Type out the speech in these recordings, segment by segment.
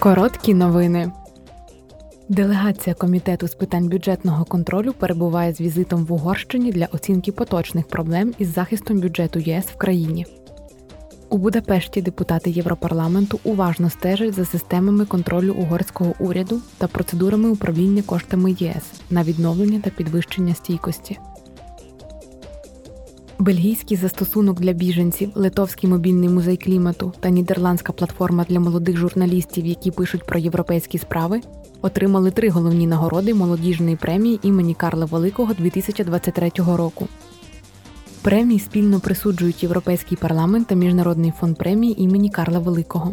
Короткі новини. Делегація комітету з питань бюджетного контролю перебуває з візитом в Угорщині для оцінки поточних проблем із захистом бюджету ЄС в країні. У Будапешті депутати Європарламенту уважно стежать за системами контролю угорського уряду та процедурами управління коштами ЄС на відновлення та підвищення стійкості. Бельгійський застосунок для біженців, Литовський мобільний музей клімату та нідерландська платформа для молодих журналістів, які пишуть про європейські справи, отримали три головні нагороди молодіжної премії імені Карла Великого 2023 року. Премії спільно присуджують Європейський парламент та Міжнародний фонд премії імені Карла Великого.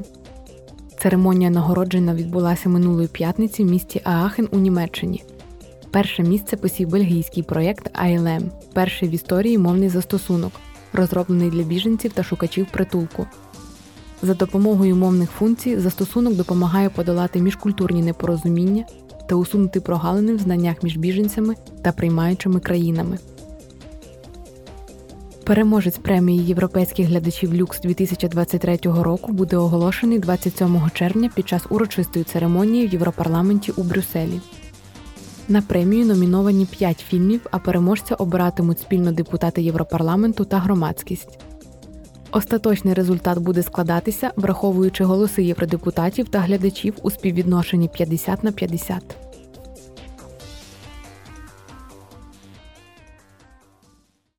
Церемонія нагородження відбулася минулої п'ятниці в місті Аахен у Німеччині. Перше місце посів бельгійський проєкт ILM, перший в історії мовний застосунок, розроблений для біженців та шукачів притулку. За допомогою мовних функцій застосунок допомагає подолати міжкультурні непорозуміння та усунути прогалини в знаннях між біженцями та приймаючими країнами. Переможець премії європейських глядачів Люкс 2023 року буде оголошений 27 червня під час урочистої церемонії в Європарламенті у Брюсселі. На премію номіновані 5 фільмів, а переможця обиратимуть спільно депутати Європарламенту та громадськість. Остаточний результат буде складатися, враховуючи голоси євродепутатів та глядачів у співвідношенні 50 на 50.